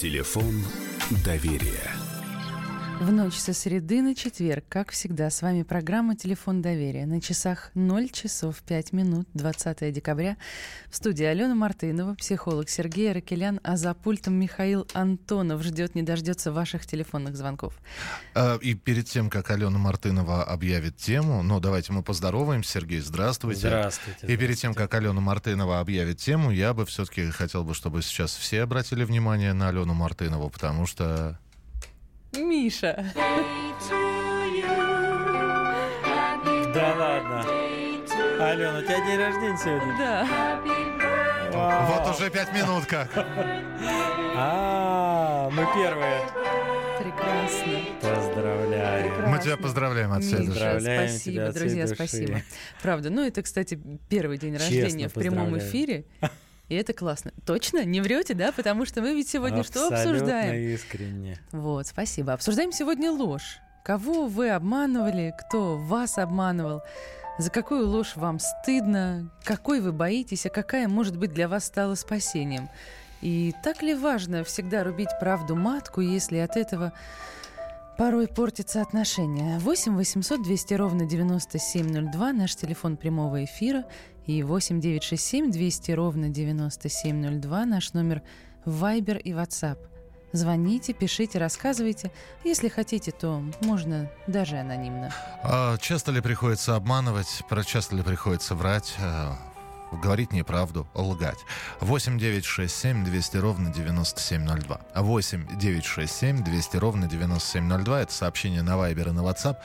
Телефон доверия. В ночь со среды на четверг, как всегда, с вами программа «Телефон доверия». На часах 0 часов 5 минут, 20 декабря. В студии Алена Мартынова, психолог Сергей Ракелян, а за пультом Михаил Антонов ждет, не дождется ваших телефонных звонков. А, и перед тем, как Алена Мартынова объявит тему, ну, давайте мы поздороваем. Сергей, здравствуйте. Здравствуйте. И перед тем, как Алена Мартынова объявит тему, я бы все-таки хотел бы, чтобы сейчас все обратили внимание на Алену Мартынову, потому что Миша. Да ладно. Алена, у тебя день рождения сегодня? Да. вот уже пять минут как. А, мы первые. Прекрасно. Поздравляю. Мы тебя поздравляем от всей души. Поздравляем спасибо, друзья, души. спасибо. Правда, ну это, кстати, первый день Честно рождения в прямом эфире. И это классно. Точно? Не врете, да? Потому что мы ведь сегодня что Абсолютно обсуждаем? искренне. Вот, спасибо. Обсуждаем сегодня ложь. Кого вы обманывали, кто вас обманывал, за какую ложь вам стыдно, какой вы боитесь, а какая, может быть, для вас стала спасением. И так ли важно всегда рубить правду матку, если от этого порой портятся отношения? 8 800 200 ровно 9702, наш телефон прямого эфира, и 8 967 200 ровно 9702, наш номер в Viber и WhatsApp. Звоните, пишите, рассказывайте. Если хотите, то можно даже анонимно. А часто ли приходится обманывать, про часто ли приходится врать, э, говорить неправду, лгать? 8 9 6 7 200 ровно 9702. 8 9 6 7 200 ровно 9702. Это сообщение на Viber и на WhatsApp.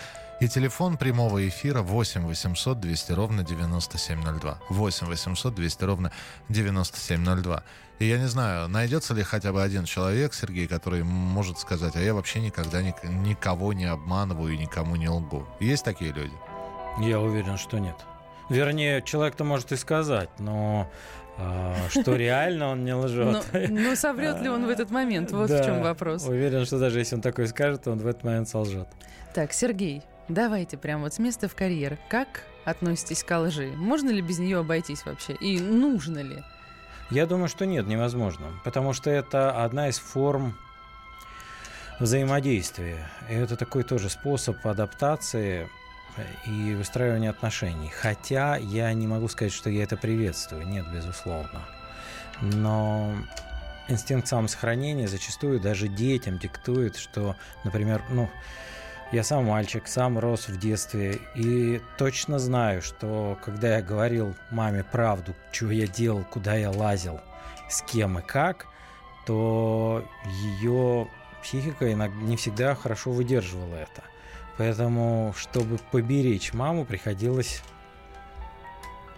И телефон прямого эфира 8 800 200 ровно 9702. 8 800 200 ровно 9702. И я не знаю, найдется ли хотя бы один человек, Сергей, который может сказать, а я вообще никогда ник- никого не обманываю и никому не лгу. Есть такие люди? Я уверен, что нет. Вернее, человек-то может и сказать, но а, что реально он не лжет. но соврет ли он в этот момент? Вот Да. в чем вопрос. Уверен, что даже если он такое скажет, он в этот момент солжет. Так, Сергей, давайте прямо вот с места в карьер. Как относитесь к лжи? Можно ли без нее обойтись вообще? И нужно ли? Я думаю, что нет, невозможно. Потому что это одна из форм взаимодействия. И это такой тоже способ адаптации и выстраивания отношений. Хотя я не могу сказать, что я это приветствую. Нет, безусловно. Но инстинкт самосохранения зачастую даже детям диктует, что, например, ну, я сам мальчик, сам рос в детстве и точно знаю, что когда я говорил маме правду, что я делал, куда я лазил, с кем и как, то ее психика иногда не всегда хорошо выдерживала это. Поэтому, чтобы поберечь маму, приходилось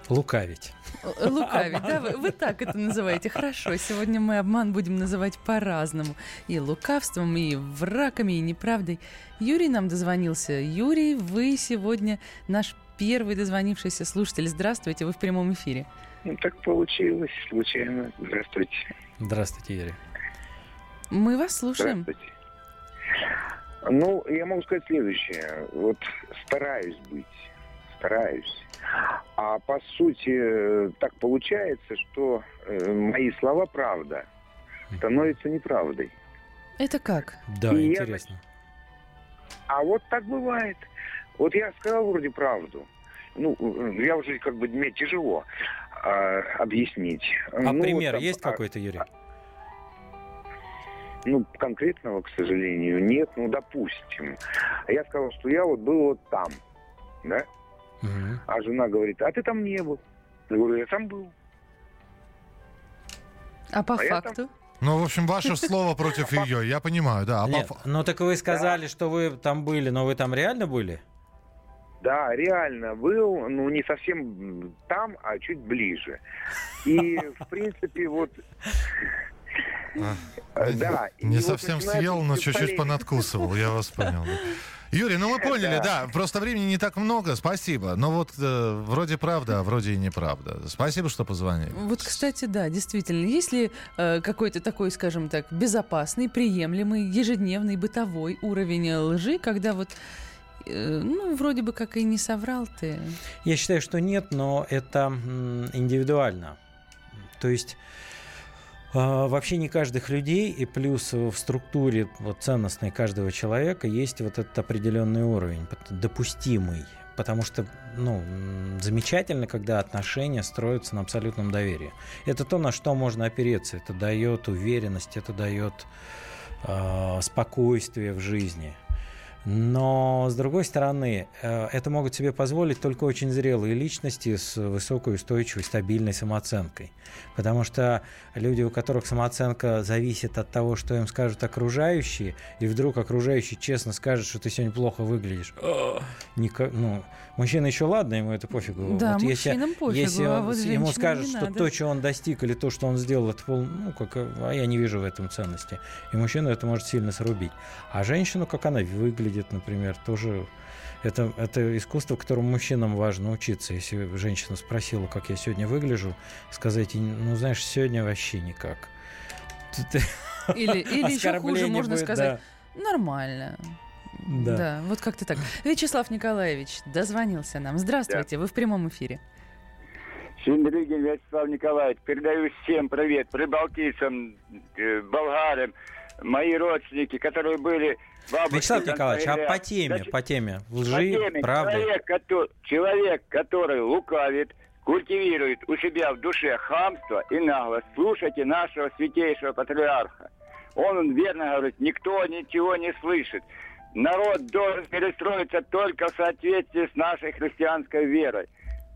лукавить. Лукавить, да? Вы, вы так это называете. Хорошо, сегодня мы обман будем называть по-разному. И лукавством, и врагами, и неправдой. Юрий нам дозвонился. Юрий, вы сегодня наш первый дозвонившийся слушатель. Здравствуйте, вы в прямом эфире. Ну, так получилось, случайно. Здравствуйте. Здравствуйте, Юрий. Мы вас слушаем. Здравствуйте. Ну, я могу сказать следующее. Вот стараюсь быть, стараюсь. А по сути э, так получается, что э, мои слова правда становятся неправдой. Это как? Да, И я интересно. А вот так бывает. Вот я сказал вроде правду. Ну, э, я уже как бы мне тяжело э, объяснить. А Ну, пример вот, есть а- какой-то, Юрий? Ну, конкретного, к сожалению, нет. Ну, допустим. Я сказал, что я вот был вот там, да? Мгм. А жена говорит, а ты там не был. Я говорю, я там был. А по А факту? Ну, в общем, ваше слово против ее, я понимаю, да. А по Нет, фа- ну так вы сказали, что вы там были, но вы там реально были? Да, реально был, ну, не совсем там, а чуть ближе. И, в принципе, вот... э, Да. Не совсем съел, но чуть-чуть понадкусывал, я вас понял. Да. Юрий, ну мы поняли, да, просто времени не так много, спасибо. Но вот э, вроде правда, а вроде и неправда. Спасибо, что позвонили. Вот, кстати, да, действительно, есть ли э, какой-то такой, скажем так, безопасный, приемлемый, ежедневный, бытовой уровень лжи, когда вот, э, ну, вроде бы как и не соврал ты. Я считаю, что нет, но это индивидуально. То есть вообще не каждых людей, и плюс в структуре вот, ценностной каждого человека есть вот этот определенный уровень, допустимый. Потому что ну, замечательно, когда отношения строятся на абсолютном доверии. Это то, на что можно опереться. Это дает уверенность, это дает э, спокойствие в жизни. Но, с другой стороны, э, это могут себе позволить только очень зрелые личности с высокой устойчивой, стабильной самооценкой. Потому что люди, у которых самооценка зависит от того, что им скажут окружающие, и вдруг окружающий честно скажет, что ты сегодня плохо выглядишь. Никак, ну, мужчина еще ладно, ему это пофигу. Да, вот мужчинам если, пофигу, если а он, вот ему скажут, что то, что он достиг, или то, что он сделал, это пол, ну, как, а я не вижу в этом ценности. И мужчину это может сильно срубить. А женщину, как она выглядит, например, тоже это, это искусство, которому мужчинам важно учиться. Если женщина спросила, как я сегодня выгляжу, сказать, ну, знаешь, сегодня вообще никак. Или, или еще хуже можно будет, сказать, нормально. Да. да, вот как-то так. Вячеслав Николаевич дозвонился нам. Здравствуйте, да. вы в прямом эфире. Шиндригин Вячеслав Николаевич, передаю всем привет, прибалтийцам, э, болгарам, мои родственники, которые были бабушки. Вячеслав Николаевич, а по теме, по теме, лжи, по теме, правды? Человек который, человек, который лукавит, культивирует у себя в душе хамство и наглость, слушайте нашего святейшего патриарха. Он, он верно говорит, никто ничего не слышит. Народ должен перестроиться только в соответствии с нашей христианской верой.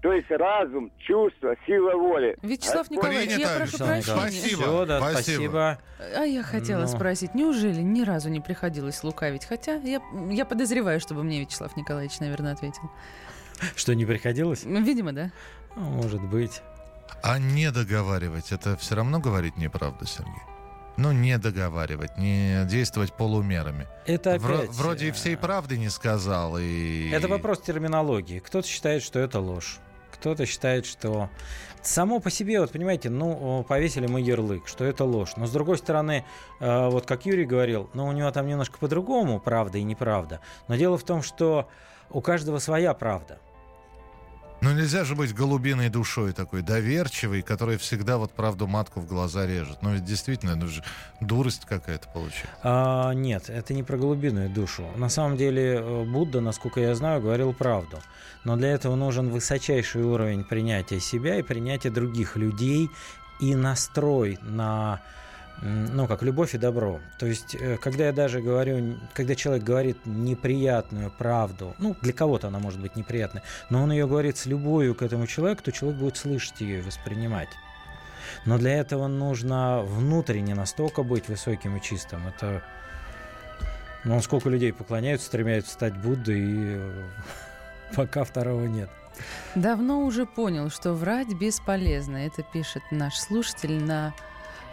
То есть разум, чувство, сила воли. Вячеслав Николаевич, Принято. я прошу прощения. Спасибо. Все, да, спасибо. спасибо. А я хотела Но... спросить, неужели ни разу не приходилось лукавить? Хотя я, я подозреваю, чтобы мне Вячеслав Николаевич, наверное, ответил. Что, не приходилось? Видимо, да. Ну, может быть. А не договаривать, это все равно говорить неправду, Сергей? Ну, не договаривать, не действовать полумерами. Это опять... Вро- вроде и всей правды не сказал, и... Это вопрос терминологии. Кто-то считает, что это ложь. Кто-то считает, что само по себе, вот понимаете, ну, повесили мы ярлык, что это ложь. Но с другой стороны, э, вот как Юрий говорил, ну, у него там немножко по-другому правда и неправда. Но дело в том, что у каждого своя правда. Ну нельзя же быть голубиной душой такой, доверчивой, которая всегда вот правду матку в глаза режет. Ну ведь действительно, ну же дурость какая-то получается. А, нет, это не про голубиную душу. На самом деле э, Будда, насколько я знаю, говорил правду. Но для этого нужен высочайший уровень принятия себя и принятия других людей и настрой на ну, как любовь и добро. То есть, э, когда я даже говорю, когда человек говорит неприятную правду, ну, для кого-то она может быть неприятной, но он ее говорит с любовью к этому человеку, то человек будет слышать ее и воспринимать. Но для этого нужно внутренне настолько быть высоким и чистым. Это, ну, сколько людей поклоняются, стремятся стать Буддой, и э, пока второго нет. Давно уже понял, что врать бесполезно. Это пишет наш слушатель на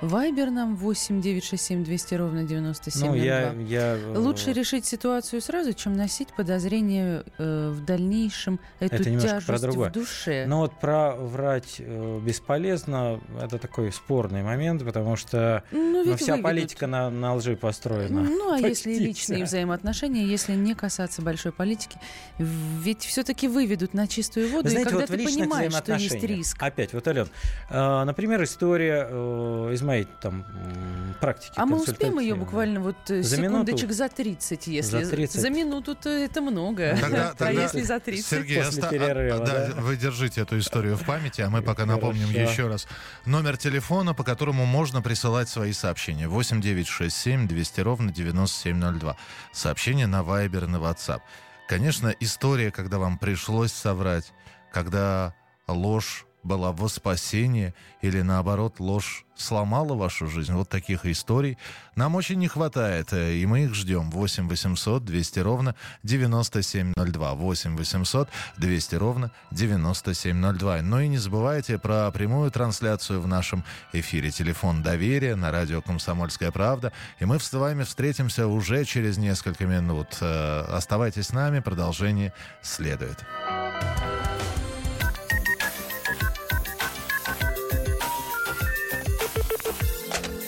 Вайбер нам 8 967 200 ровно 97 ну, я, я... Э, Лучше решить ситуацию сразу, чем носить подозрение э, в дальнейшем эту это тяжесть про другое. в душе. Но вот про врать э, бесполезно, это такой спорный момент, потому что ну, ну, вся выведут. политика на, на лжи построена. Ну, а Почти если личные взаимоотношения, если не касаться большой политики, ведь все-таки выведут на чистую воду, Вы знаете, и когда вот ты понимаешь, что есть риск. Опять, вот, Ален, э, например, история э, из моей там практики. А мы успеем ее буквально вот э, за секундочек минуту? за 30, если за, 30. за минуту-то это много. Тогда, а тогда, если за 30? Сергей, После оста... перерыва, да, да? вы держите эту историю в памяти, а мы пока напомним Хорошо. еще раз. Номер телефона, по которому можно присылать свои сообщения. 8967 200 ровно 9702. Сообщение на Viber и на WhatsApp. Конечно, история, когда вам пришлось соврать, когда ложь была во спасение или наоборот ложь сломала вашу жизнь. Вот таких историй нам очень не хватает, э, и мы их ждем. 8 800 200 ровно 9702. 8 800 200 ровно 9702. Но и не забывайте про прямую трансляцию в нашем эфире. Телефон доверия на радио «Комсомольская правда». И мы с вами встретимся уже через несколько минут. Э, оставайтесь с нами, продолжение следует.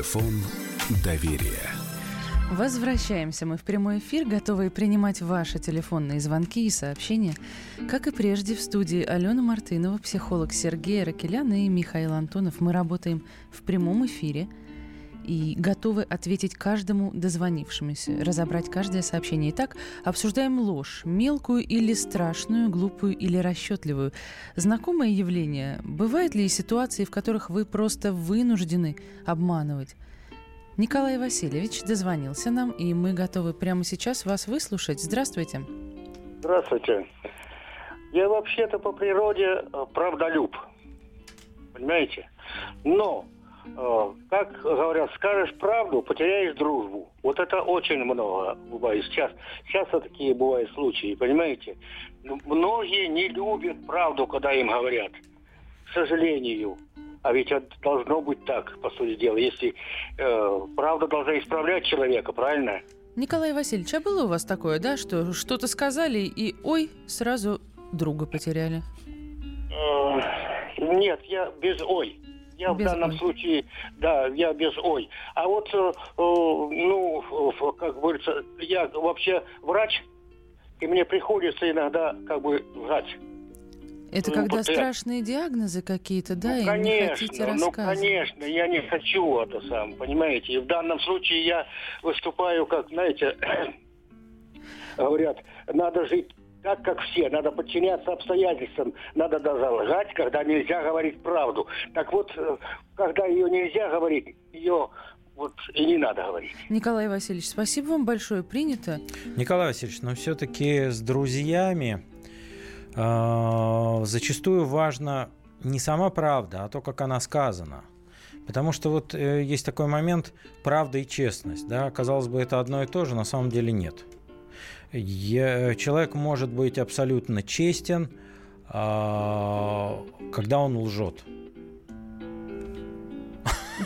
Телефон доверия. Возвращаемся мы в прямой эфир, готовые принимать ваши телефонные звонки и сообщения. Как и прежде, в студии Алена Мартынова, психолог Сергей Ракелян и Михаил Антонов. Мы работаем в прямом эфире и готовы ответить каждому дозвонившемуся, разобрать каждое сообщение. Итак, обсуждаем ложь, мелкую или страшную, глупую или расчетливую. Знакомое явление. Бывают ли ситуации, в которых вы просто вынуждены обманывать? Николай Васильевич дозвонился нам, и мы готовы прямо сейчас вас выслушать. Здравствуйте. Здравствуйте. Я вообще-то по природе э, правдолюб. Понимаете? Но, как говорят, скажешь правду, потеряешь дружбу. Вот это очень много бывает. Сейчас, сейчас такие бывают случаи, понимаете? Ну, Многие не любят правду, когда им говорят. К сожалению. А ведь это должно быть так, по сути дела. Если э, правда должна исправлять человека, правильно? Николай Васильевич, а было у вас такое, да, что что-то сказали и, ой, сразу друга потеряли? Э, Нет, я без ой. Я Без в данном «ой». случае, да, я без ой. А вот, э, э, ну, как говорится, я вообще врач, и мне приходится иногда как бы врать. Это Ну, когда вот я- страшные диагнозы какие-то, да, ну, и не хотите конечно, ну, рассказывать? конечно, я не хочу это сам, понимаете. И в данном случае я выступаю, как, знаете, говорят, надо жить так, как все, надо подчиняться обстоятельствам, надо даже лгать, когда нельзя говорить правду. Так вот, э, когда ее нельзя говорить, ее вот и не надо говорить. Николай Васильевич, спасибо вам большое, принято. Николай Васильевич, но все-таки с друзьями э, зачастую важно не сама правда, а то, как она сказана. Потому что вот э, есть такой момент правда и честность. Да? Казалось бы, это одно и то же, на самом деле нет. Я- человек может быть абсолютно честен, а, когда он лжет.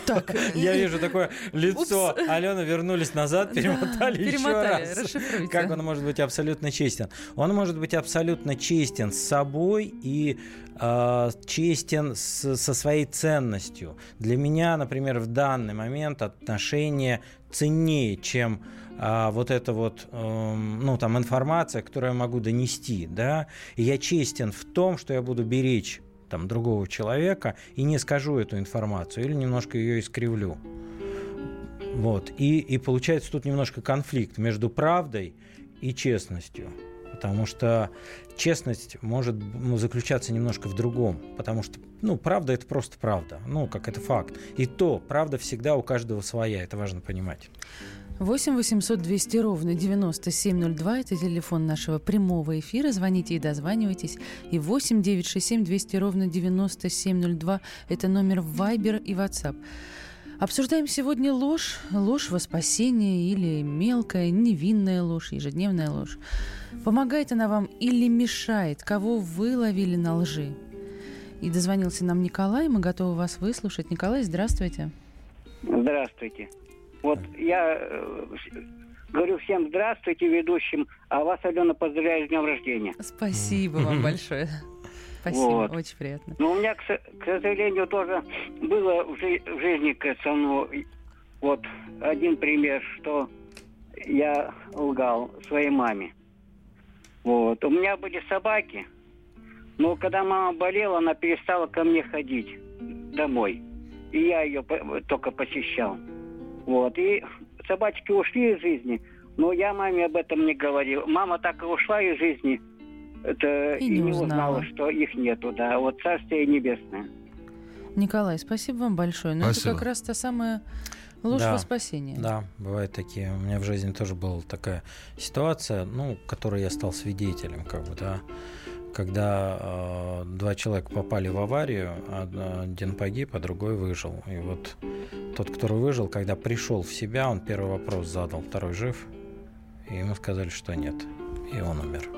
Так, Я вижу такое лицо. Алена вернулись назад, перемотали еще раз. Как он может быть абсолютно честен? Он может быть абсолютно честен с собой и э, честен со своей ценностью. Для меня, например, в данный момент отношения ценнее, чем а, вот эта вот, эм, ну, там, информация, которую я могу донести, да, и я честен в том, что я буду беречь там, другого человека и не скажу эту информацию или немножко ее искривлю. Вот. И, и получается тут немножко конфликт между правдой и честностью. Потому что честность может ну, заключаться немножко в другом. Потому что, ну, правда это просто правда. Ну, как это факт. И то, правда всегда у каждого своя. Это важно понимать. 8 800 200 ровно 9702. Это телефон нашего прямого эфира. Звоните и дозванивайтесь. И 8 967 200 ровно 9702. Это номер Viber и WhatsApp. Обсуждаем сегодня ложь, ложь во спасение или мелкая, невинная ложь, ежедневная ложь. Помогает она вам или мешает? Кого вы ловили на лжи? И дозвонился нам Николай, мы готовы вас выслушать. Николай, здравствуйте. Здравствуйте. Вот я э, говорю всем здравствуйте ведущим, а вас, Алена, поздравляю с днем рождения. Спасибо вам большое. Спасибо, Вот. очень приятно. Но у меня, к, со- к сожалению, тоже было в, жи- в жизни, ну, и- вот один пример, что я лгал своей маме. Вот. У меня были собаки, но когда мама болела, она перестала ко мне ходить домой. И я ее по- только посещал. Вот. И собачки ушли из жизни, но я маме об этом не говорил. Мама так и ушла из жизни, это И и, не не узнала. узнала, что их нету, да. Вот царствие небесное. Николай, спасибо вам большое. Но Спасибо. это как раз та самая ложь Да. во спасение. Да, бывают такие. У меня в жизни тоже была такая ситуация, ну, которой я стал свидетелем, как бы, да, когда э, два человека попали в аварию, од- один погиб, а другой выжил. И вот тот, который выжил, когда пришел в себя, он первый вопрос задал, второй жив, и ему сказали, что нет, и он умер.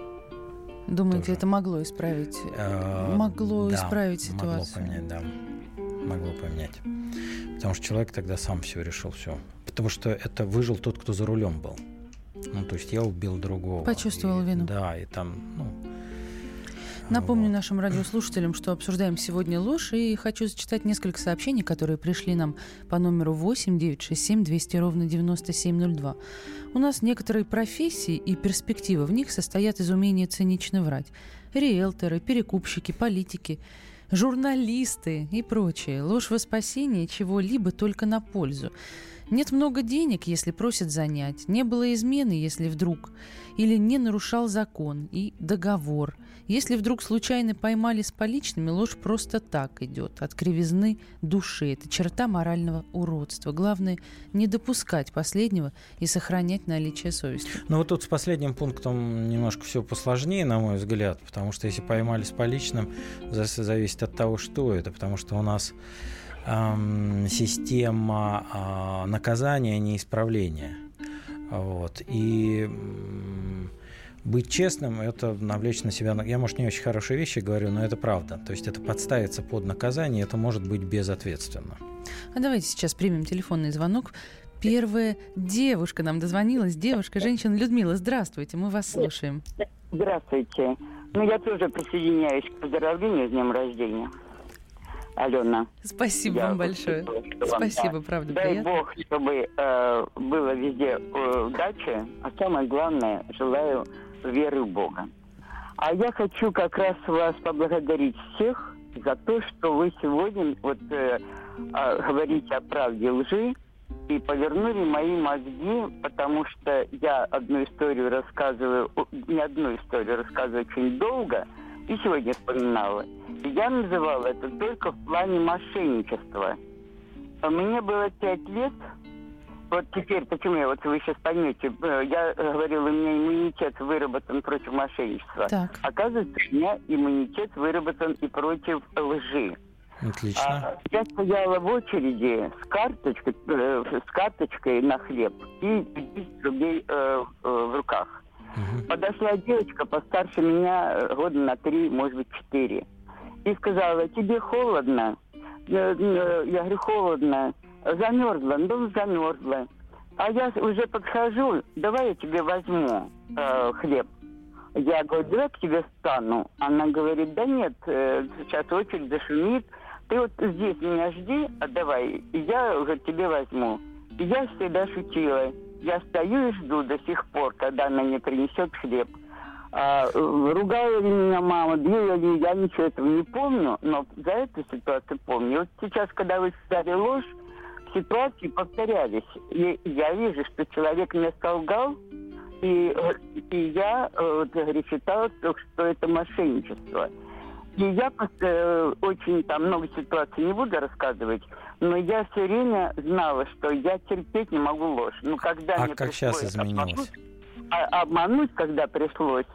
Думаете, Тоже. это могло исправить? Э, Могло да, исправить Могло ситуацию. поменять, да. Могло поменять. Потому что человек тогда сам все решил, все. Потому что это выжил тот, кто за рулем был. Ну, то есть я убил другого. Почувствовал И- вину. Да, и там, ну... Напомню нашим радиослушателям, что обсуждаем сегодня ложь, и хочу зачитать несколько сообщений, которые пришли нам по номеру 8 967 200 ровно 9702. У нас некоторые профессии и перспективы в них состоят из умения цинично врать. Риэлторы, перекупщики, политики, журналисты и прочее. Ложь во спасение чего-либо только на пользу. Нет много денег, если просят занять. Не было измены, если вдруг. Или не нарушал закон и договор. Если вдруг случайно поймали с поличными, ложь просто так идет. От кривизны души. Это черта морального уродства. Главное, не допускать последнего и сохранять наличие совести. Ну вот тут с последним пунктом немножко все посложнее, на мой взгляд, потому что если поймали с поличным, за- зависит от того, что это, потому что у нас ам, система а, наказания, а не исправления. Вот. И быть честным – это навлечь на себя... Я, может, не очень хорошие вещи говорю, но это правда. То есть это подставиться под наказание, это может быть безответственно. А давайте сейчас примем телефонный звонок. Первая девушка нам дозвонилась. Девушка, женщина Людмила, здравствуйте, мы вас слушаем. Здравствуйте. Ну, я тоже присоединяюсь к поздравлению с днем рождения. Алена. Спасибо Я вам большое. вам, Спасибо, да. правда, Дай приятно. Бог, чтобы э, было везде э, удачи, а самое главное, желаю веры в Бога. А я хочу как раз вас поблагодарить всех за то, что вы сегодня вот э, а, говорите о правде лжи и повернули мои мозги, потому что я одну историю рассказываю, не одну историю рассказываю очень долго, и сегодня вспоминала. Я называла это только в плане мошенничества. Мне было пять лет. Вот теперь, почему я, вот вы сейчас поймете, э, я э, говорила, у меня иммунитет выработан против мошенничества. Так. Оказывается, у меня иммунитет выработан и против лжи. Отлично. А, я стояла в очереди с карточкой, э, с карточкой на хлеб и 10 рублей э, э, в руках. Подошла девочка постарше меня года на три, может быть, четыре. И сказала, тебе холодно? Я, я говорю, холодно. Замерзла? Ну, замерзла. А я уже подхожу, давай я тебе возьму э, хлеб. Я говорю, давай к тебе стану. Она говорит, да нет, э, сейчас очередь зашумит. Ты вот здесь меня жди, а давай, я уже тебе возьму. И я всегда шутила. Я стою и жду до сих пор, когда она мне принесет хлеб. А, э, ругала ли меня мама, била ли, я ничего этого не помню, но за эту ситуацию помню. Вот сейчас, когда вы сказали ложь, ситуации повторялись. И я вижу, что человек мне солгал, и, и я э, вот, считала, что, это мошенничество. И я э, очень там много ситуаций не буду рассказывать, но я все время знала, что я терпеть не могу ложь. Ну, когда А мне как сейчас пришлось изменилось? обмануть, а- обмануть, когда пришлось,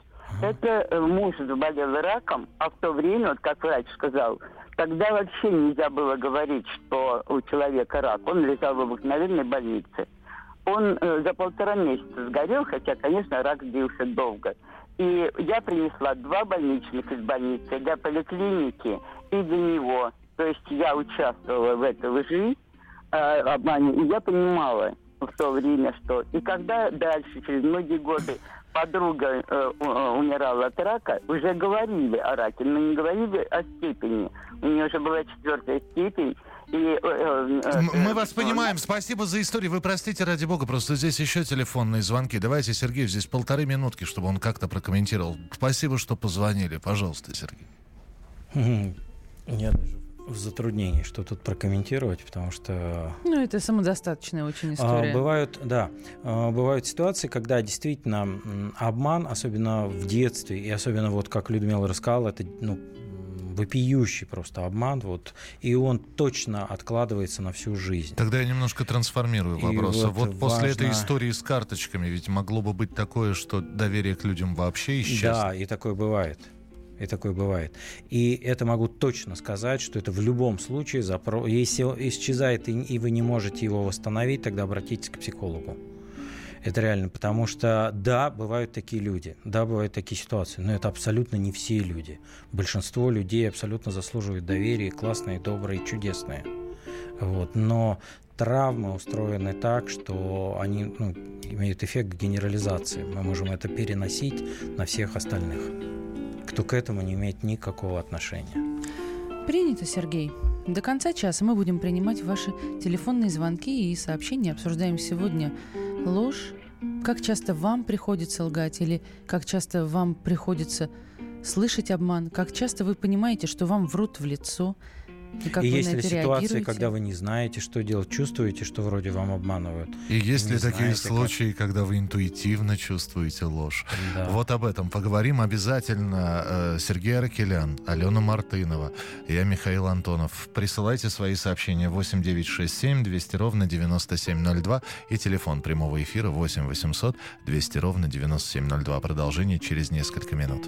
это э, муж заболел раком, а в то время, вот как врач сказал, тогда вообще нельзя было говорить, что у человека рак. Он лежал в обыкновенной больнице. Он э, за полтора месяца сгорел, хотя, конечно, рак длился долго. И я принесла два больничных из больницы для поликлиники и для него. То есть я участвовала в этой лжи, э, обмане, и я понимала в то время, что... И когда дальше, через многие годы, подруга э, э, умирала от рака, уже говорили о раке, но не говорили о степени. У нее уже была четвертая степень. И, э, э, э, Мы вас э, понимаем. Спасибо за историю. Вы простите, ради бога, просто здесь еще телефонные звонки. Давайте, Сергей, здесь полторы минутки, чтобы он как-то прокомментировал. Спасибо, что позвонили. Пожалуйста, Сергей. Я даже в затруднении, что тут прокомментировать, потому что Ну, это самодостаточная очень история. А, бывают, да, а, бывают ситуации, когда действительно обман, особенно в детстве, и особенно вот как Людмила рассказала, это ну, вопиющий просто обман, вот, и он точно откладывается на всю жизнь. Тогда я немножко трансформирую И вопрос. вот Вот, после важно- этой истории с карточками, ведь могло бы быть такое, что доверие к людям вообще исчезнет. Да, и такое бывает. И такое бывает. И это могу точно сказать, что это в любом случае, запро... если исчезает и, вы не можете его восстановить, тогда обратитесь к психологу. Это реально, потому что да, бывают такие люди, да, бывают такие ситуации, но это абсолютно не все люди. Большинство людей абсолютно заслуживают доверия, классные, добрые, чудесные. Вот. Но травмы устроены так, что они ну, имеют эффект генерализации. Мы можем это переносить на всех остальных, кто к этому не имеет никакого отношения. Принято, Сергей. До конца часа мы будем принимать ваши телефонные звонки и сообщения. Обсуждаем сегодня ложь. Как часто вам приходится лгать или как часто вам приходится слышать обман? Как часто вы понимаете, что вам врут в лицо? И как и есть ли ситуации, когда вы не знаете, что делать, чувствуете, что вроде вам обманывают? И есть Не ли такие знаете, как. случаи, когда вы интуитивно чувствуете ложь? Да. Вот об этом поговорим обязательно. Э, Сергей Аракелян, Алена Мартынова, я Михаил Антонов. Присылайте свои сообщения 8967 200 ровно 9702 и телефон прямого эфира 8 800 200 ровно 9702. Продолжение через несколько минут.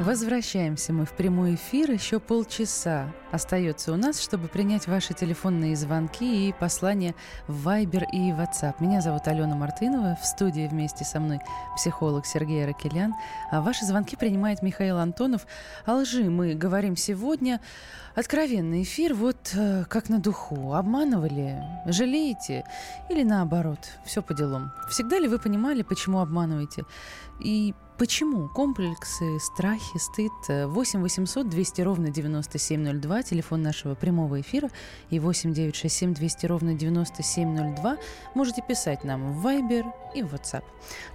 Возвращаемся мы в прямой эфир. Еще полчаса остается у нас, чтобы принять ваши телефонные звонки и послания в Viber и WhatsApp. Меня зовут Алена Мартынова. В студии вместе со мной психолог Сергей Ракелян. А ваши звонки принимает Михаил Антонов. О лжи мы говорим сегодня. Откровенный эфир, вот э, как на духу. Обманывали? Жалеете? Или наоборот? Все по делам. Всегда ли вы понимали, почему обманываете? И Почему? Комплексы, страхи, стыд. 8 800 200 ровно 9702, телефон нашего прямого эфира, и 8 967 200 ровно 9702. Можете писать нам в Viber и в WhatsApp.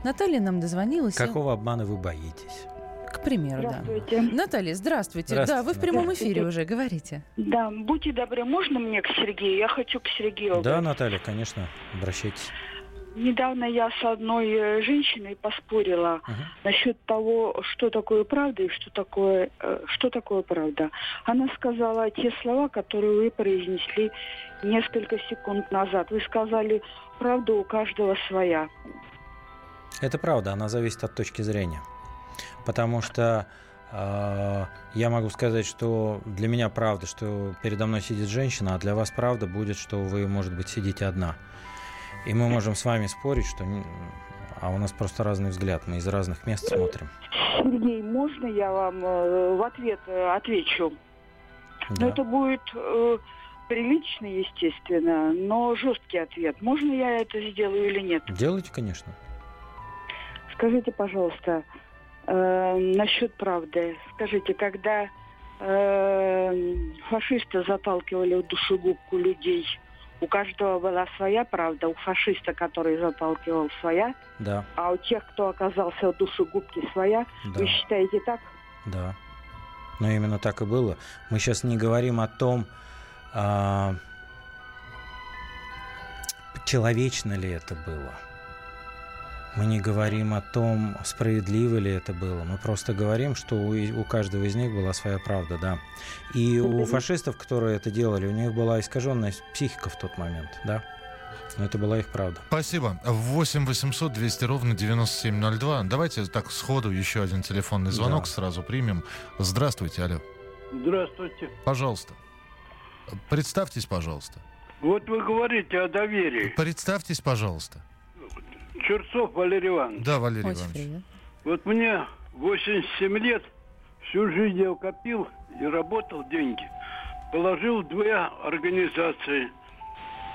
Наталья нам дозвонилась. и- Какого обмана вы боитесь? К примеру, да. Здравствуйте. Наталья, здравствуйте. Здравствуйте, Да, вы в прямом эфире уже, говорите. Да, будьте добры, можно мне к Сергею? Я хочу к Сергею. Да, Наталья, конечно, обращайтесь. Недавно я с одной э, женщиной поспорила насчет того, что такое правда и что такое, э, что такое правда. Она сказала те слова, которые вы произнесли несколько секунд назад. Вы сказали, правда у каждого своя. Это правда, она зависит от точки зрения. Потому что э, я могу сказать, что для меня правда, что передо мной сидит женщина, а для вас правда будет, что вы, может быть, сидите одна. И мы можем с вами спорить, что... А у нас просто разный взгляд, мы из разных мест смотрим. Сергей, можно я вам э, в ответ э, отвечу? Но Да. это будет э, приличный, естественно, но жесткий ответ. Можно я это сделаю или нет? Делайте, конечно. Скажите, пожалуйста, э, насчет правды. Скажите, когда э, фашисты заталкивали в душегубку людей, у каждого была своя правда, у фашиста, который заталкивал своя, Да, а у тех, кто оказался в душегубке своя, да. вы считаете так? Да. Но именно так и было. Мы сейчас не говорим о том, а, человечно ли это было. Мы не говорим о том, справедливо ли это было. Мы просто говорим, что у, у каждого из них была своя правда, да. И у фашистов, которые это делали, у них была искаженная психика в тот момент, да. Но это была их правда. Спасибо. 8 800 200 ровно 9702. Давайте так сходу еще один телефонный звонок да. сразу примем. Здравствуйте, алло. Здравствуйте. Пожалуйста. Представьтесь, пожалуйста. Вот вы говорите о доверии. Представьтесь, пожалуйста. Черцов Валерий Иванович. Да, Валерий Очень Иванович. Приятно. Вот мне 87 лет, всю жизнь я копил и работал деньги. Положил две организации –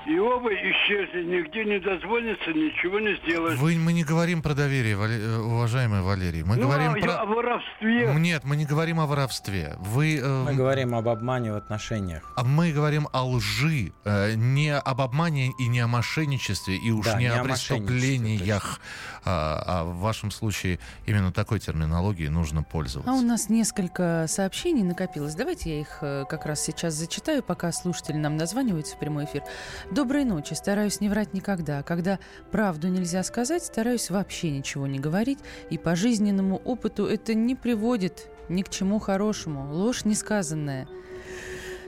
и оба исчезли, нигде не дозвониться, ничего не сделать. Вы, мы не говорим про доверие, Вале, э, уважаемый Валерий. Мы ну, говорим а, про... о воровстве. Нет, мы не говорим о воровстве. Вы, э... Мы говорим об обмане в отношениях. А мы говорим о лжи, э, не об обмане и не о мошенничестве, и уж да, не, не о, о преступлениях. А, а в вашем случае именно такой терминологией нужно пользоваться. А у нас несколько сообщений накопилось. Давайте я их э, как раз сейчас зачитаю, пока слушатели нам названиваются в прямой эфир. Доброй ночи. Стараюсь не врать никогда. Когда правду нельзя сказать, стараюсь вообще ничего не говорить. И по жизненному опыту это не приводит ни к чему хорошему. Ложь несказанная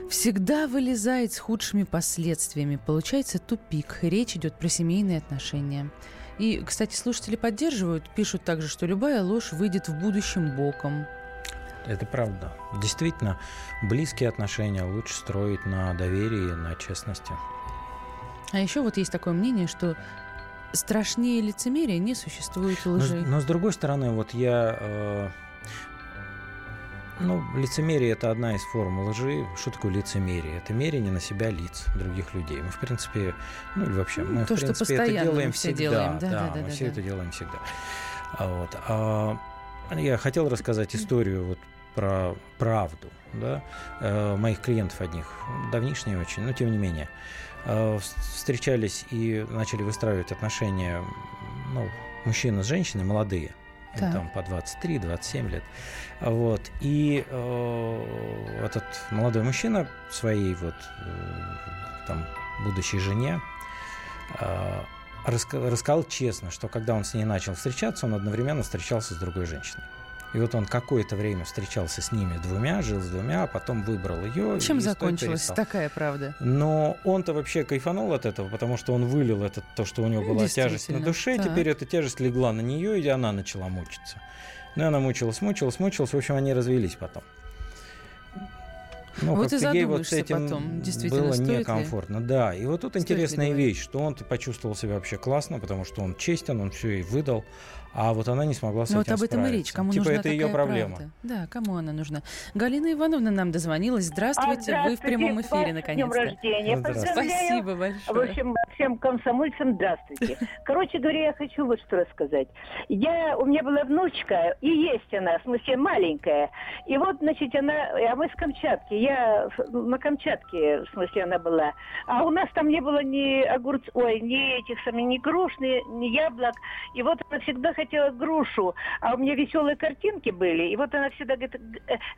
всегда вылезает с худшими последствиями. Получается тупик. Речь идет про семейные отношения. И, кстати, слушатели поддерживают, пишут также, что любая ложь выйдет в будущем боком. Это правда. Действительно, близкие отношения лучше строить на доверии, на честности. А еще вот есть такое мнение, что страшнее лицемерия не существует лжи. Но, но с другой стороны, вот я... Э, ну, лицемерие – это одна из форм лжи. Что такое лицемерие? Это мерение на себя лиц других людей. Мы, в принципе, ну или вообще, мы, То, в принципе, это делаем всегда. Делаем. Да, да, да, да, мы да, все да. это делаем всегда. А вот. А, я хотел рассказать историю вот про правду да, э, моих клиентов одних. Давнишние очень, но тем не менее. Э, встречались и начали выстраивать отношения ну, мужчина с женщиной, молодые, да. там по 23-27 лет. Вот. И э, этот молодой мужчина своей вот э, там будущей жене э, рассказал честно, что когда он с ней начал встречаться, он одновременно встречался с другой женщиной. И вот он какое-то время встречался с ними двумя, жил с двумя, а потом выбрал ее. Чем закончилась такая правда? Но он-то вообще кайфанул от этого, потому что он вылил это, то, что у него была тяжесть на душе, так. теперь эта тяжесть легла на нее, и она начала мучиться. Ну, и она мучилась, мучилась, мучилась. В общем, они развелись потом. Ну, вот и ей вот с этим потом, было некомфортно. Ли? Да, и вот тут стоит интересная вещь, что он почувствовал себя вообще классно, потому что он честен, он все ей выдал, а вот она не смогла с Но ну, этим вот об этом справиться. и речь. Кому типа нужна это ее проблема. Правда? Да, кому она нужна. Галина Ивановна нам дозвонилась. Здравствуйте, а, здравствуйте вы в прямом эфире, наконец-то. Днем рождения. Спасибо большое. В общем, всем комсомольцам здравствуйте. Короче говоря, я хочу вот что рассказать. Я, у меня была внучка, и есть она, в смысле маленькая. И вот, значит, она, а мы с Камчатки. Я на Камчатке, в смысле, она была. А у нас там не было ни огурцов, ой, ни этих самых, ни груш, ни, ни яблок. И вот она всегда хотела грушу а у меня веселые картинки были. И вот она всегда говорит,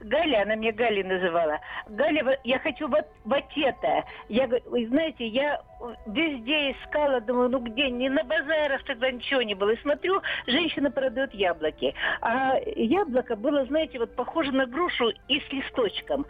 Галя, она меня Галей называла. Галя, я хочу вот, вот это. Я, знаете, я везде искала, думаю, ну где, не на базарах тогда ничего не было. И смотрю, женщина продает яблоки. А яблоко было, знаете, вот похоже на грушу и с листочком.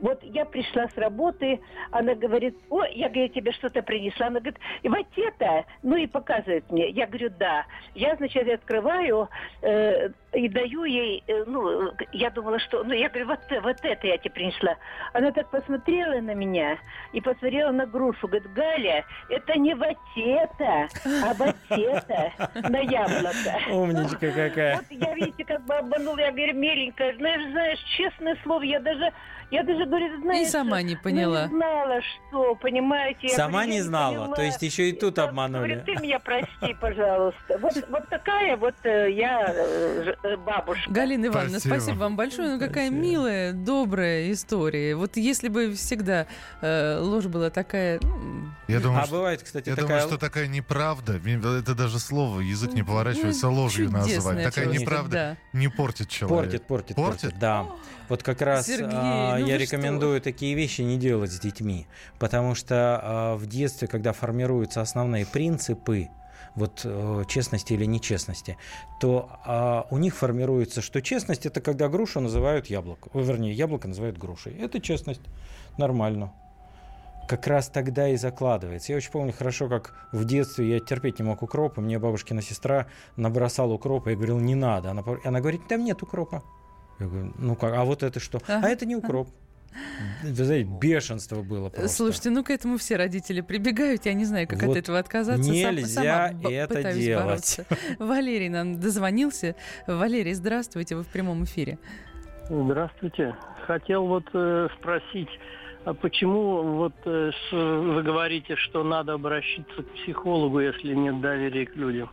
Вот я пришла с работы, она говорит, о, я, говорю, тебе что-то принесла. Она говорит, вот это, ну и показывает мне. Я говорю, да. Я, значит, открываю, э, и даю ей, э, ну, я думала, что, ну, я говорю, вот, вот это я тебе принесла. Она так посмотрела на меня и посмотрела на грушу. Говорит, Галя, это не вот это, а вот это на яблоко. Умничка какая. Вот я, видите, как бы обманула, я говорю, миленькая, знаешь, знаешь, честное слово, я даже я даже, говорю, знаешь... И сама не поняла. Ну, не знала, что, понимаете. Сама говорю, не знала, не то есть еще и тут обманули. Говорю, ты меня прости, пожалуйста. Вот, вот такая вот э, я э, э, бабушка. Галина Ивановна, спасибо, спасибо вам большое. Ну, какая спасибо. милая, добрая история. Вот если бы всегда э, ложь была такая... Ну, я думаю, а что, бывает, кстати, я такая... думаю, что такая неправда, это даже слово, язык не поворачивается ну, ложью называть. Такая неправда да. не портит человека. Портит, портит, портит. портит да. Вот как раз Сергей, а, ну я рекомендую что? такие вещи не делать с детьми, потому что а, в детстве, когда формируются основные принципы, вот э, честности или нечестности, то э, у них формируется, что честность это когда грушу называют яблоко, вернее яблоко называют грушей. Это честность, нормально. как раз тогда и закладывается. Я очень помню хорошо, как в детстве я терпеть не мог укропа. Мне бабушкина сестра набросала укропа. Я говорил, не надо. Она, она говорит, там нет укропа. Я говорю, ну как, а вот это что? А это не укроп. Вы знаете, бешенство было просто. Слушайте, ну к этому все родители прибегают. Я не знаю, как вот от этого отказаться. Нельзя Сам, это делать. Бороться. Валерий нам дозвонился. Валерий, здравствуйте, вы в прямом эфире. Здравствуйте. Хотел вот э, спросить, а почему вот э, вы говорите, что надо обращаться к психологу, если нет доверия к людям?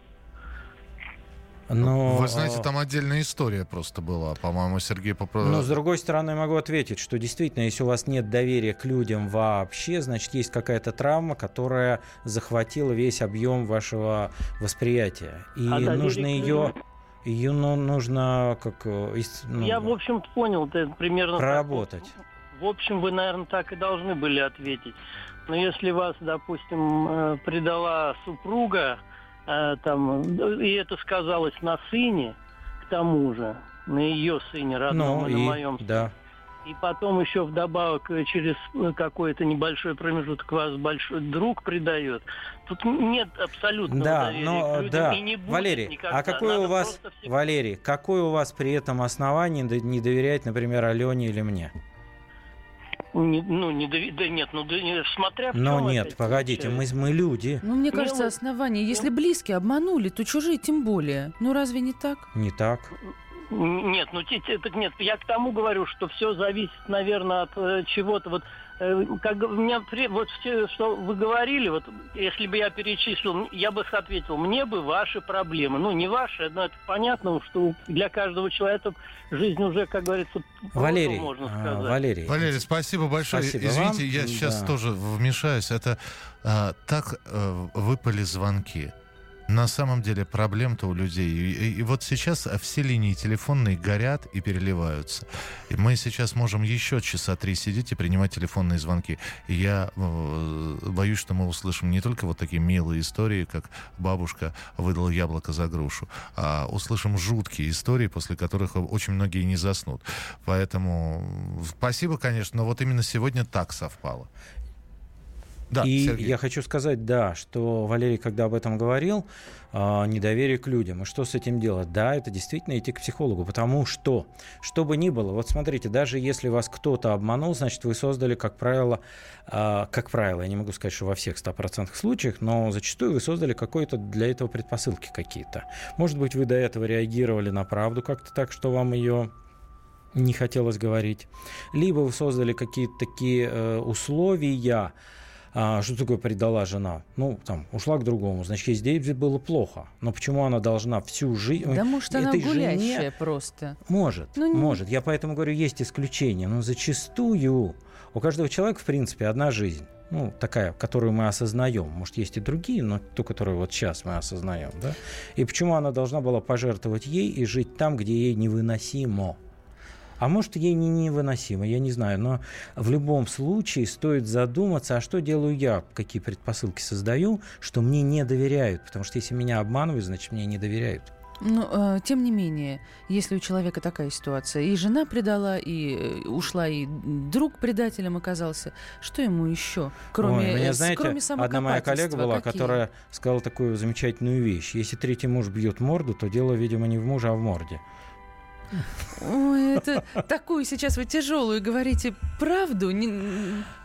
Но... Вы знаете, там отдельная история просто была, по-моему, Сергей попросил. Но, с другой стороны, я могу ответить, что действительно, если у вас нет доверия к людям вообще, значит, есть какая-то травма, которая захватила весь объем вашего восприятия. И а нужно ее... Ее ну, нужно как... Э, ну, я, в общем понял, это примерно... Проработать. Так, в общем, вы, наверное, так и должны были ответить. Но если вас, допустим, э, предала супруга, э, там, и это сказалось на сыне, к тому же, на ее сыне родном ну, и на моем сыне. Да. И потом еще вдобавок э, через какой-то небольшой промежуток вас большой друг предает. Тут нет абсолютного да, доверия но, людям да. и не будет Валерий, никогда. а какое Надо у вас, всегда... Валерий, какое у вас при этом основание не доверять, например, Алене или мне? Не, ну, не да нет, ну, да, смотря в Но нет, погодите, мы, мы люди. Ну, мне кажется, ну, основание. Если ну, близкие обманули, то чужие тем более. Ну, разве не так? Не так. Нет, ну это нет. Я к тому говорю, что все зависит, наверное, от э, чего-то. Вот как у меня вот все, что вы говорили, вот если бы я перечислил, я бы ответил, мне бы ваши проблемы. Ну, не ваши, но это понятно, что для каждого человека жизнь уже, как говорится, Валерий, можно а, сказать. Валерий. Валерий, спасибо большое. Спасибо Извините, вам. я сейчас да. тоже вмешаюсь. Это а, так а, выпали звонки. На самом деле проблем-то у людей. И, и вот сейчас все линии телефонные горят и переливаются. И мы сейчас можем еще часа три сидеть и принимать телефонные звонки. И я э, боюсь, что мы услышим не только вот такие милые истории, как бабушка выдала яблоко за грушу, а услышим жуткие истории, после которых очень многие не заснут. Поэтому спасибо, конечно, но вот именно сегодня так совпало. Да, и Сергей. я хочу сказать, да, что Валерий, когда об этом говорил, э, недоверие к людям. И что с этим делать? Да, это действительно идти к психологу, потому что, что бы ни было, вот смотрите, даже если вас кто-то обманул, значит, вы создали, как правило, э, как правило, я не могу сказать, что во всех 100% случаях, но зачастую вы создали какой-то для этого предпосылки какие-то. Может быть, вы до этого реагировали на правду как-то так, что вам ее не хотелось говорить. Либо вы создали какие-то такие э, условия, а, что такое предала жена? Ну, там, ушла к другому, значит, ей здесь было плохо. Но почему она должна всю жизнь... Да может, она гулящая жене... просто. Может, ну, может. Я поэтому говорю, есть исключения. Но зачастую у каждого человека, в принципе, одна жизнь ну, такая, которую мы осознаем. Может, есть и другие, но ту, которую вот сейчас мы осознаем, да? И почему она должна была пожертвовать ей и жить там, где ей невыносимо? А может, ей не невыносимо, я не знаю. Но в любом случае стоит задуматься, а что делаю я, какие предпосылки создаю, что мне не доверяют. Потому что если меня обманывают, значит, мне не доверяют. Но, э, тем не менее, если у человека такая ситуация, и жена предала, и э, ушла, и друг предателем оказался, что ему еще, кроме, Ой, меня, знаете, кроме одна моя коллега была, какие? которая сказала такую замечательную вещь. Если третий муж бьет морду, то дело, видимо, не в муже, а в морде. Ой, это такую сейчас вы тяжелую говорите правду.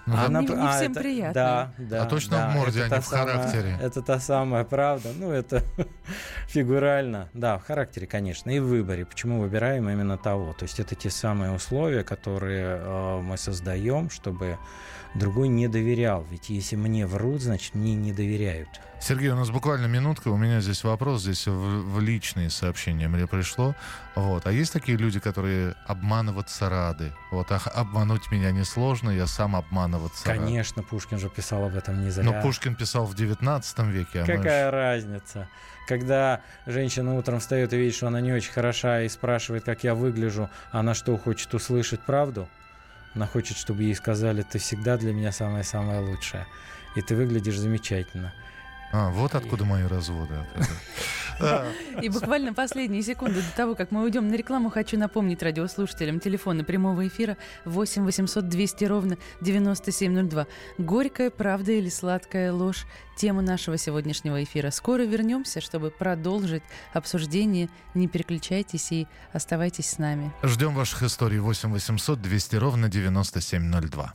Ну, Она, не, не а, всем это, приятно. Да, да. А точно да, в морде, а не в характере. Самая, это та самая правда. Ну, это фигурально. Да, в характере, конечно, и в выборе. Почему выбираем именно того? То есть это те самые условия, которые э, мы создаем, чтобы другой не доверял. Ведь если мне врут, значит, мне не доверяют. Сергей, у нас буквально минутка. У меня здесь вопрос, здесь в, в личные сообщения мне пришло. Вот. А есть такие люди, которые обманываться рады? Вот, а обмануть меня несложно, я сам обманываться Конечно, рад. Пушкин же писал об этом не зря. Но Пушкин писал в 19 веке. А Какая мы... разница? Когда женщина утром встает и видит, что она не очень хороша, и спрашивает, как я выгляжу, она что, хочет услышать правду? Она хочет, чтобы ей сказали, ты всегда для меня самое-самое лучшее. И ты выглядишь замечательно. А, вот откуда мои разводы. И буквально последние секунды до того, как мы уйдем на рекламу, хочу напомнить радиослушателям телефона прямого эфира 8 800 200 ровно 9702. Горькая правда или сладкая ложь? Тема нашего сегодняшнего эфира. Скоро вернемся, чтобы продолжить обсуждение. Не переключайтесь и оставайтесь с нами. Ждем ваших историй 8 800 200 ровно 9702.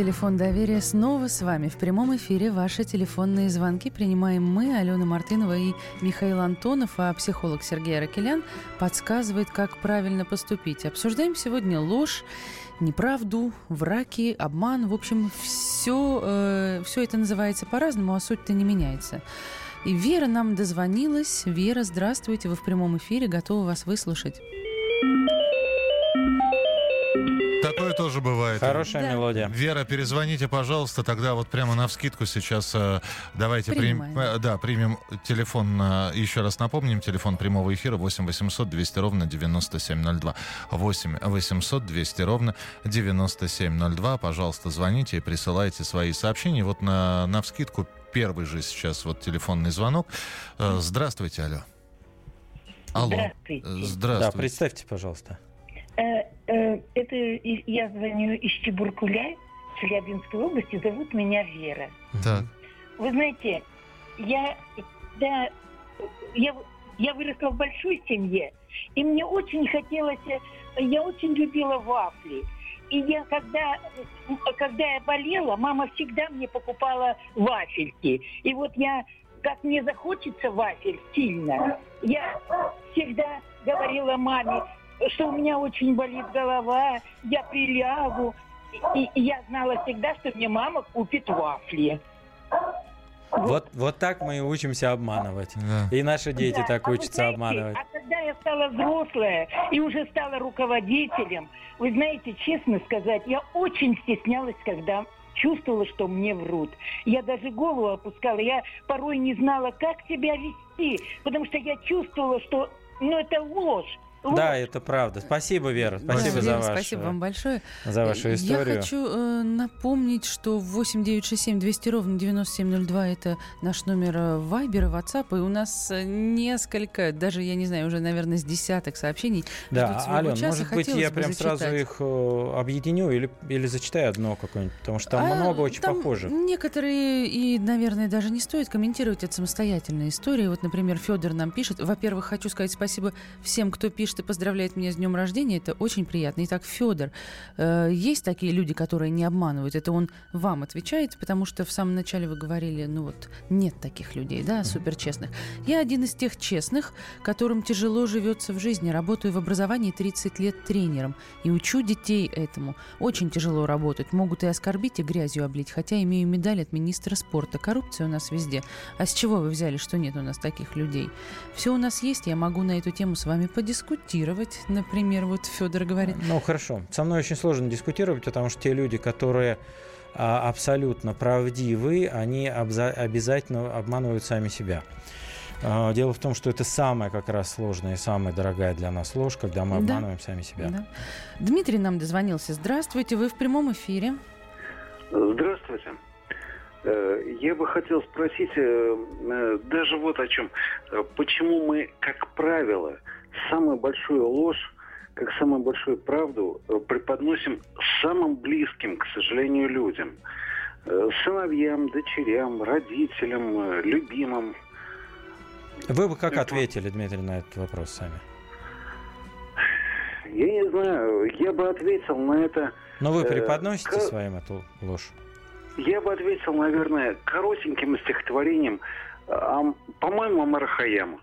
Телефон доверия снова с вами. В прямом эфире ваши телефонные звонки принимаем мы, Алена Мартынова и Михаил Антонов, а психолог Сергей Аракелян подсказывает, как правильно поступить. Обсуждаем сегодня ложь, неправду, враки, обман. В общем, все, э, все это называется по-разному, а суть-то не меняется. И Вера нам дозвонилась. Вера, здравствуйте, вы в прямом эфире, готова вас выслушать. Такое тоже бывает. Хорошая Да. мелодия. Вера, перезвоните, пожалуйста, тогда вот прямо на вскидку сейчас э, давайте прим- Принимаем. э, да, примем телефон, э, еще раз напомним, телефон прямого эфира 8 800 200 ровно 9702. 8 800 200 ровно 9702. Пожалуйста, звоните и присылайте свои сообщения. Вот на, на вскидку первый же сейчас вот телефонный звонок. Здравствуйте, алло. Алло. Здравствуйте. Э, Да, Здравствуйте. представьте, пожалуйста. Э, э, Это я звоню из Чебуркуля, Челябинской области. Зовут меня Вера. Так. Вы знаете, я, да, я, я выросла в большой семье, и мне очень хотелось, я очень любила вафли. И я, когда, когда я болела, мама всегда мне покупала вафельки. И вот я, как мне захочется вафель сильно, я всегда говорила маме, что у меня очень болит голова, я прилягу. И, и я знала всегда, что мне мама купит вафли. Вот, вот так мы и учимся обманывать. И наши дети Да, так а учатся знаете, обманывать. А когда я стала взрослая и уже стала руководителем, вы знаете, честно сказать, я очень стеснялась, когда чувствовала, что мне врут. Я даже голову опускала. Я порой не знала, как себя вести, потому что я чувствовала, что ну, это ложь. Да, это правда. Спасибо, Вера. Спасибо Да, за Вера, вашу, Спасибо вам большое. за вашу Я историю. хочу э, напомнить, что 8967 200 ровно 9702 это наш номер э, Вайбера, WhatsApp, и у нас э, несколько, даже, я не знаю, уже, наверное, с десяток сообщений. Да, Ален, может быть, я прям сразу зачитать. их э, объединю или, или зачитаю одно какое-нибудь, потому что там А, много очень там похожих. Некоторые и, наверное, даже не стоит комментировать это самостоятельные истории. Вот, например, Федор нам пишет. Во-первых, хочу сказать спасибо всем, кто пишет и поздравляет меня с днем рождения. Это очень приятно. Итак, Федор, э, есть такие люди, которые не обманывают. Это он вам отвечает, потому что в самом начале вы говорили, ну вот нет таких людей, да, суперчестных. Я один из тех честных, которым тяжело живется в жизни. Работаю в образовании 30 лет тренером и учу детей этому. Очень тяжело работать. Могут и оскорбить, и грязью облить. Хотя имею медаль от министра спорта. Коррупция у нас везде. А с чего вы взяли, что нет у нас таких людей? Все у нас есть. Я могу на эту тему с вами подискутировать. Например, вот Федор говорит. Ну, хорошо. Со мной очень сложно дискутировать, потому что те люди, которые а, абсолютно правдивы, они обязательно обманывают сами себя. А, Дело в том, что это самая как раз сложная и самая дорогая для нас ложь, когда мы Да. обманываем сами себя. Да. Дмитрий нам дозвонился. Здравствуйте, вы в прямом эфире. Здравствуйте. Э, Я бы хотел спросить э, э, даже вот о чем. Почему мы, как правило, самую большую ложь, как самую большую правду э, преподносим самым близким, к сожалению, людям? Э, Сыновьям, дочерям, родителям, э, любимым. Вы бы как ответили, Дмитрий, на этот вопрос сами? Я не знаю, я бы ответил на это... Но вы э, преподносите ко- своим эту ложь? Я бы ответил, наверное, коротеньким стихотворением, а, по-моему, Амара Хаяма.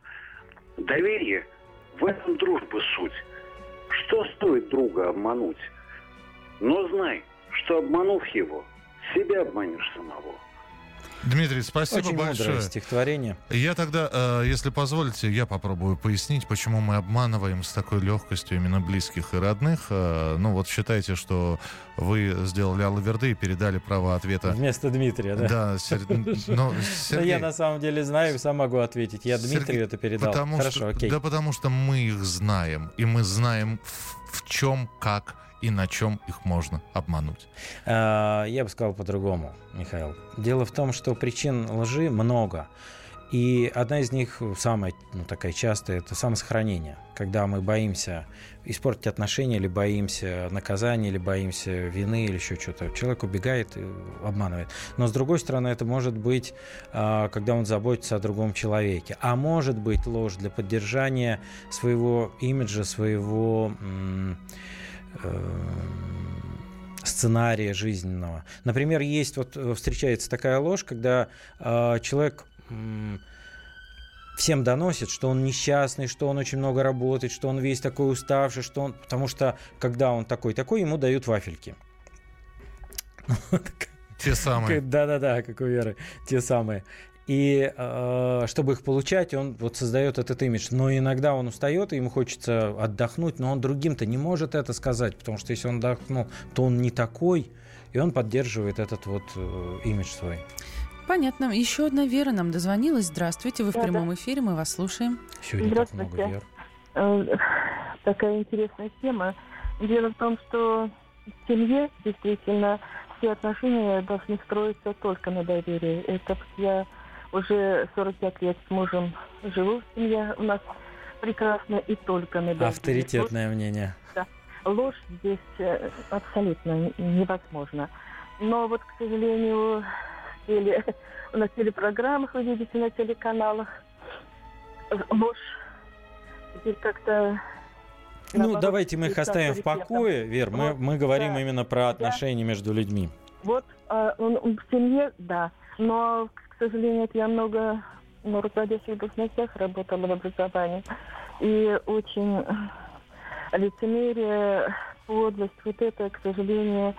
Доверие – в этом дружба суть. Что стоит друга обмануть? Но знай, что обманув его, себя обманешь самого. Дмитрий, спасибо Очень большое. мудрое стихотворение. Я тогда, э, если позволите, я попробую пояснить, почему мы обманываем с такой легкостью именно близких и родных. Э, ну вот считайте, что вы сделали Алаверды и передали право ответа. Вместо Дмитрия, да? Да, Сер- но, Но Сергей, я на самом деле знаю и сам могу ответить. Я Дмитрию Сергей, это передал. Потому Хорошо, что, окей. Да потому что мы их знаем, и мы знаем в, в чем, как и на чем их можно обмануть. А, Я бы сказал по-другому, Михаил. Дело в том, что причин лжи много. И одна из них, самая ну, такая частая, это самосохранение. Когда мы боимся испортить отношения, или боимся наказания, или боимся вины, или еще что-то. Человек убегает и обманывает. Но с другой стороны, это может быть, а, когда он заботится о другом человеке. А может быть ложь для поддержания своего имиджа, своего э, сценария жизненного. Например, есть вот э, встречается такая ложь, когда э, человек м, всем доносит, что он несчастный, что он очень много работает, что он весь такой уставший, что он, потому что когда он такой такой, ему дают вафельки. Те самые. Да-да-да, как у Веры, те самые. И э, чтобы их получать, он вот создает этот имидж. Но иногда он устает, и ему хочется отдохнуть, но он другим-то не может это сказать, потому что если он отдохнул, то он не такой, и он поддерживает этот вот э, имидж свой. Понятно. Еще одна Вера нам дозвонилась. Здравствуйте, вы в Да, прямом эфире, мы вас слушаем. Сегодня так много Здравствуйте. вер. Э, Такая интересная тема. Дело в том, что в семье действительно все отношения должны строиться только на доверии. Это я уже 45 лет с мужем живу в семье. У нас прекрасно и только на. Авторитетное мнение. Да. Ложь здесь э, абсолютно невозможно. Но вот, к сожалению, теле- на телепрограммах, вы видите, на телеканалах, э, ложь теперь как-то... Ну, наоборот, давайте мы их оставим в покое, Вер. Мы, Вот, мы говорим да. именно про отношения между людьми. Вот он- он в семье, да. Но, к сожалению, вот я много на руководящих должностях работала в образовании. И очень лицемерие, подлость, вот это, к сожалению,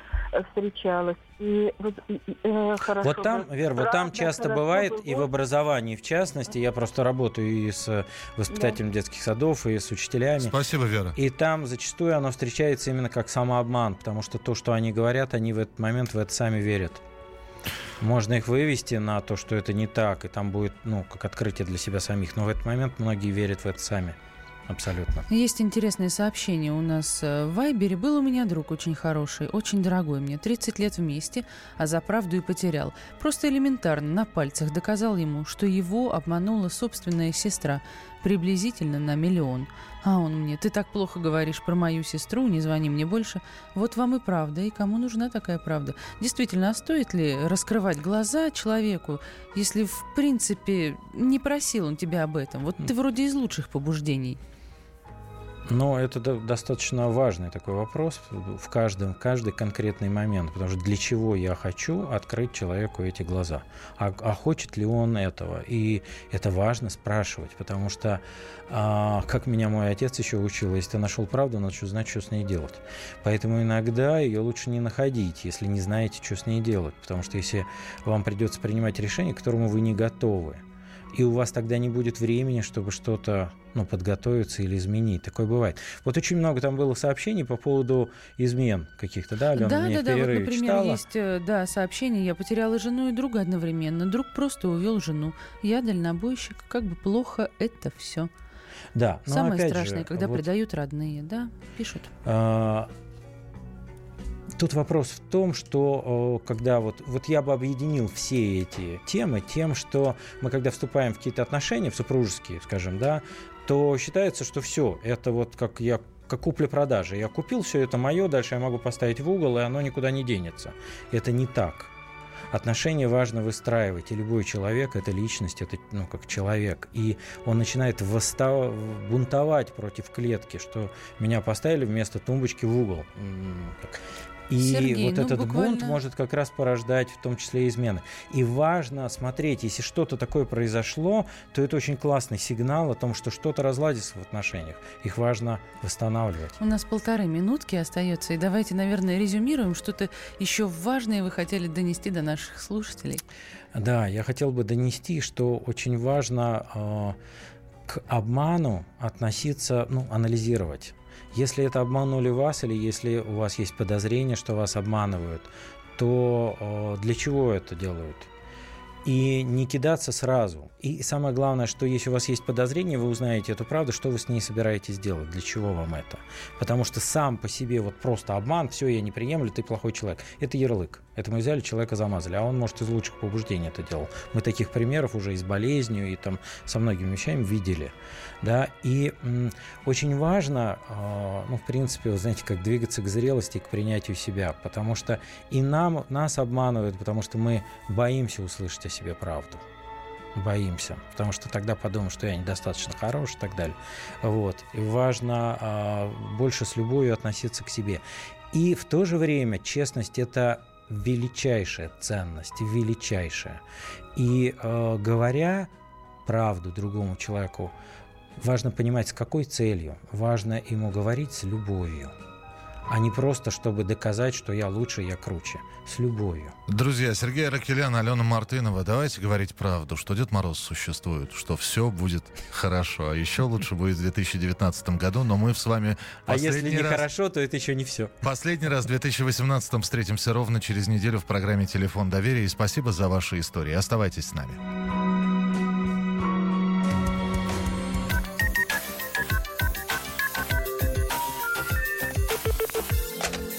встречалось. И вот и- и, э, хорошо Вот там, Вер, вот там часто бывает, бы и в образовании в частности, я просто работаю и с воспитателем детских садов, и с учителями. Спасибо, Вера. И там зачастую оно встречается именно как самообман, потому что то, что они говорят, они в этот момент в это сами верят. Можно их вывести на то, что это не так, и там будет, ну, как открытие для себя самих. Но в этот момент многие верят в это сами. Абсолютно. Есть интересное сообщение у нас э, в Вайбере. Был у меня друг очень хороший, очень дорогой мне. 30 лет вместе, а за правду и потерял. Просто элементарно на пальцах доказал ему, что его обманула собственная сестра. Приблизительно на миллион. А он мне, ты так плохо говоришь про мою сестру, не звони мне больше. Вот вам и правда. И кому нужна такая правда? Действительно, а стоит ли раскрывать глаза человеку, если в принципе не просил он тебя об этом? Вот ты вроде из лучших побуждений. Но это до- достаточно важный такой вопрос в каждом, каждый конкретный момент. Потому что для чего я хочу открыть человеку эти глаза? А, а хочет ли он этого? И это важно спрашивать, потому что, а, как меня мой отец еще учил, если ты нашел правду, надо знать, что с ней делать. Поэтому иногда ее лучше не находить, если не знаете, что с ней делать. Потому что если вам придется принимать решение, к которому вы не готовы, и у вас тогда не будет времени, чтобы что-то ну, подготовиться или изменить. Такое бывает. Вот очень много там было сообщений по поводу измен каких-то, да, Алена, да, да, да. Вот, например, читала. есть э, да, сообщение. Я потеряла жену и друга одновременно. Друг просто увел жену. Я дальнобойщик. Как бы плохо это все. Да, но Самое опять страшное, же, когда вот, предают родные, да, пишут. а, Тут вопрос в том, что когда вот, вот я бы объединил все эти темы тем, что мы когда вступаем в какие-то отношения, в супружеские, скажем, да, то считается, что все, это вот как я как купля-продажа. Я купил все это мое, дальше я могу поставить в угол, и оно никуда не денется. Это не так. Отношения важно выстраивать, и любой человек – это личность, это ну, как человек. И он начинает восстав... бунтовать против клетки, что меня поставили вместо тумбочки в угол. И Сергей, вот ну, этот буквально... бунт может как раз порождать в том числе измены. И важно смотреть, если что-то такое произошло, то это очень классный сигнал о том, что что-то разладится в отношениях. Их важно восстанавливать. У нас полторы минутки остается, и давайте, наверное, резюмируем, что-то еще важное вы хотели донести до наших слушателей. Да, я хотел бы донести, что очень важно э, к обману относиться, ну, анализировать. Если это обманули вас, или если у вас есть подозрение, что вас обманывают, то э, для чего это делают? И не кидаться сразу. И самое главное, что если у вас есть подозрение, вы узнаете эту правду, что вы с ней собираетесь делать, для чего вам это. Потому что сам по себе вот просто обман, все, я не приемлю, ты плохой человек. Это ярлык. Это мы взяли, человека замазали, а он, может, из лучших побуждений это делал. Мы таких примеров уже и с болезнью, и там со многими вещами видели. Да? И очень важно, э, ну, в принципе, вы знаете, как двигаться к зрелости, к принятию себя, потому что и нам, нас обманывают, потому что мы боимся услышать о себе правду боимся, потому что тогда подумаем, что я недостаточно хорош и так далее. Вот. И важно э, больше с любовью относиться к себе. И в то же время честность – это величайшая ценность, величайшая. И э, говоря правду другому человеку, важно понимать, с какой целью. Важно ему говорить с любовью а не просто, чтобы доказать, что я лучше, я круче. С любовью. Друзья, Сергей Аракелян, Алена Мартынова, давайте говорить правду, что Дед Мороз существует, что все будет хорошо. А еще лучше будет в 2019 году, но мы с вами А если не раз... хорошо, то это еще не все. Последний раз в 2018 встретимся ровно через неделю в программе «Телефон доверия». И спасибо за ваши истории. Оставайтесь с нами.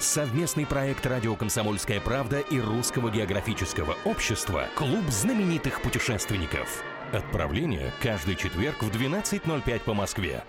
Совместный проект «Радио Комсомольская правда» и Русского географического общества «Клуб знаменитых путешественников». Отправление каждый четверг в 12.05 по Москве.